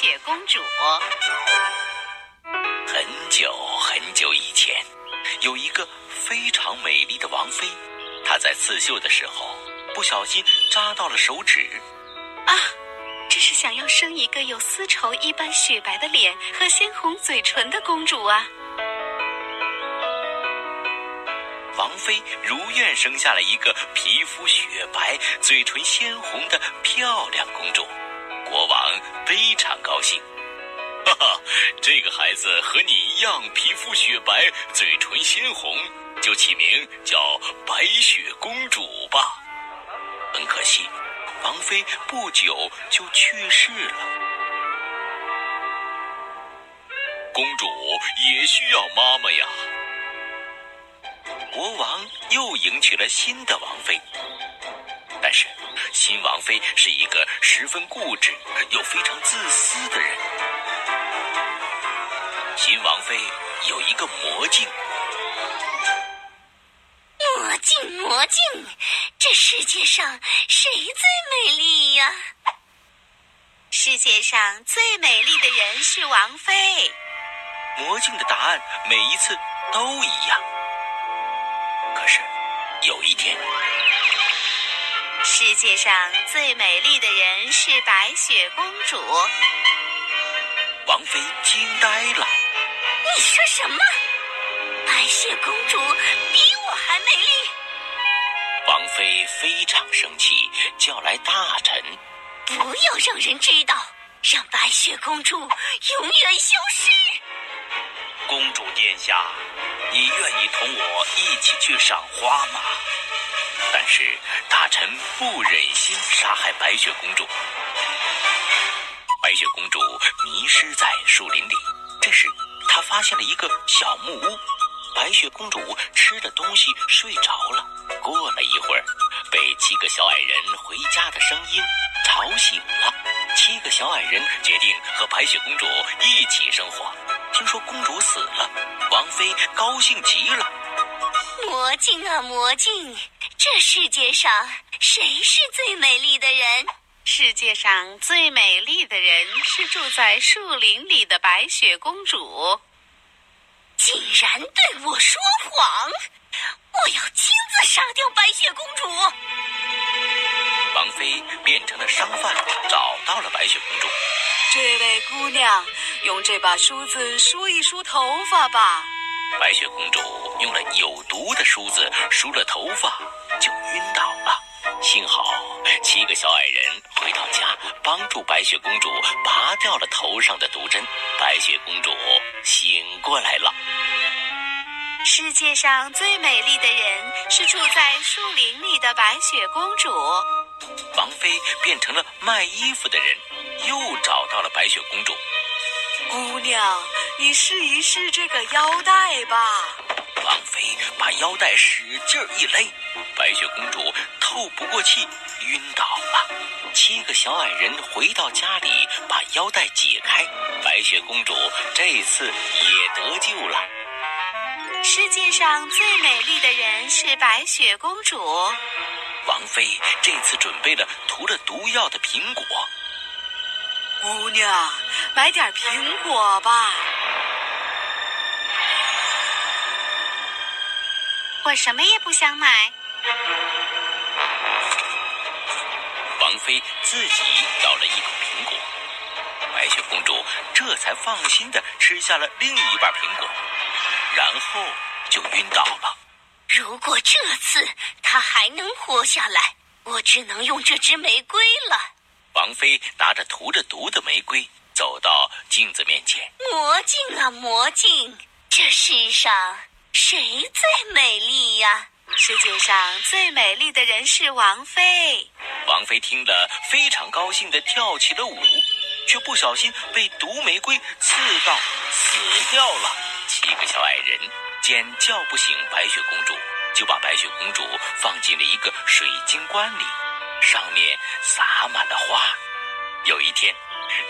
雪公主。很久很久以前，有一个非常美丽的王妃，她在刺绣的时候不小心扎到了手指。啊，这是想要生一个有丝绸一般雪白的脸和鲜红嘴唇的公主啊！王妃如愿生下了一个皮肤雪白、嘴唇鲜红的漂亮公主，国王非常高兴。哈哈，这个孩子和你一样，皮肤雪白，嘴唇鲜红，就起名叫白雪公主吧。很可惜，王妃不久就去世了。公主也需要妈妈呀。国王又迎娶了新的王妃，但是新王妃是一个十分固执又非常自私的人。新王妃有一个魔镜，魔镜魔镜，这世界上谁最美丽呀？世界上最美丽的人是王妃。魔镜的答案每一次都一样。可是有一天，世界上最美丽的人是白雪公主。王妃惊呆了。你说什么？白雪公主比我还美丽？王妃非常生气，叫来大臣，不要让人知道，让白雪公主永远消失。公主殿下，你愿意同我一起去赏花吗？是大臣不忍心杀害白雪公主。白雪公主迷失在树林里，这时。她发现了一个小木屋，白雪公主吃着东西睡着了。过了一会儿，被七个小矮人回家的声音吵醒了。七个小矮人决定和白雪公主一起生活。听说公主死了，王妃高兴极了。魔镜啊魔镜，这世界上谁是最美丽的人？世界上最美丽的人是住在树林里的白雪公主。竟然对我说谎！我要亲自杀掉白雪公主。王妃变成了商贩，找到了白雪公主。这位姑娘，用这把梳子梳一梳头发吧。白雪公主用了有毒的梳子梳了头发，就晕倒了。幸好七个小矮人回到家，帮助白雪公主拔掉了头上的毒针。白雪公主醒过来了。世界上最美丽的人是住在树林里的白雪公主。王妃变成了卖衣服的人，又找到了白雪公主。姑娘，你试一试这个腰带吧。王妃把腰带使劲一勒，白雪公主透不过气，晕倒了。七个小矮人回到家里，把腰带解开，白雪公主这次也得救了。世界上最美丽的人是白雪公主。王妃这次准备了涂了毒药的苹果。姑娘，买点苹果吧。我什么也不想买。王妃自己咬了一口苹果，白雪公主这才放心的吃下了另一半苹果，然后就晕倒了。如果这次她还能活下来，我只能用这支玫瑰了。王妃拿着涂着毒的玫瑰，走到镜子面前。魔镜啊魔镜，这世上。谁最美丽呀？世界上最美丽的人是王妃。王妃听了，非常高兴的跳起了舞，却不小心被毒玫瑰刺到，死掉了。七个小矮人见叫不醒白雪公主，就把白雪公主放进了一个水晶棺里，上面洒满了花。有一天，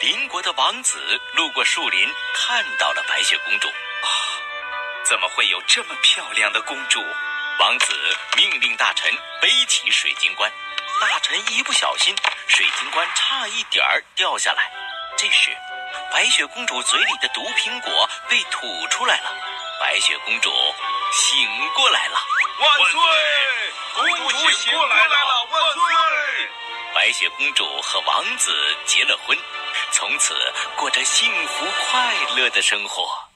邻国的王子路过树林，看到了白雪公主。啊怎么会有这么漂亮的公主？王子命令大臣背起水晶棺，大臣一不小心，水晶棺差一点儿掉下来。这时，白雪公主嘴里的毒苹果被吐出来了，白雪公主醒过来了。万岁！公主醒过来了！万岁！白雪公主和王子结了婚，从此过着幸福快乐的生活。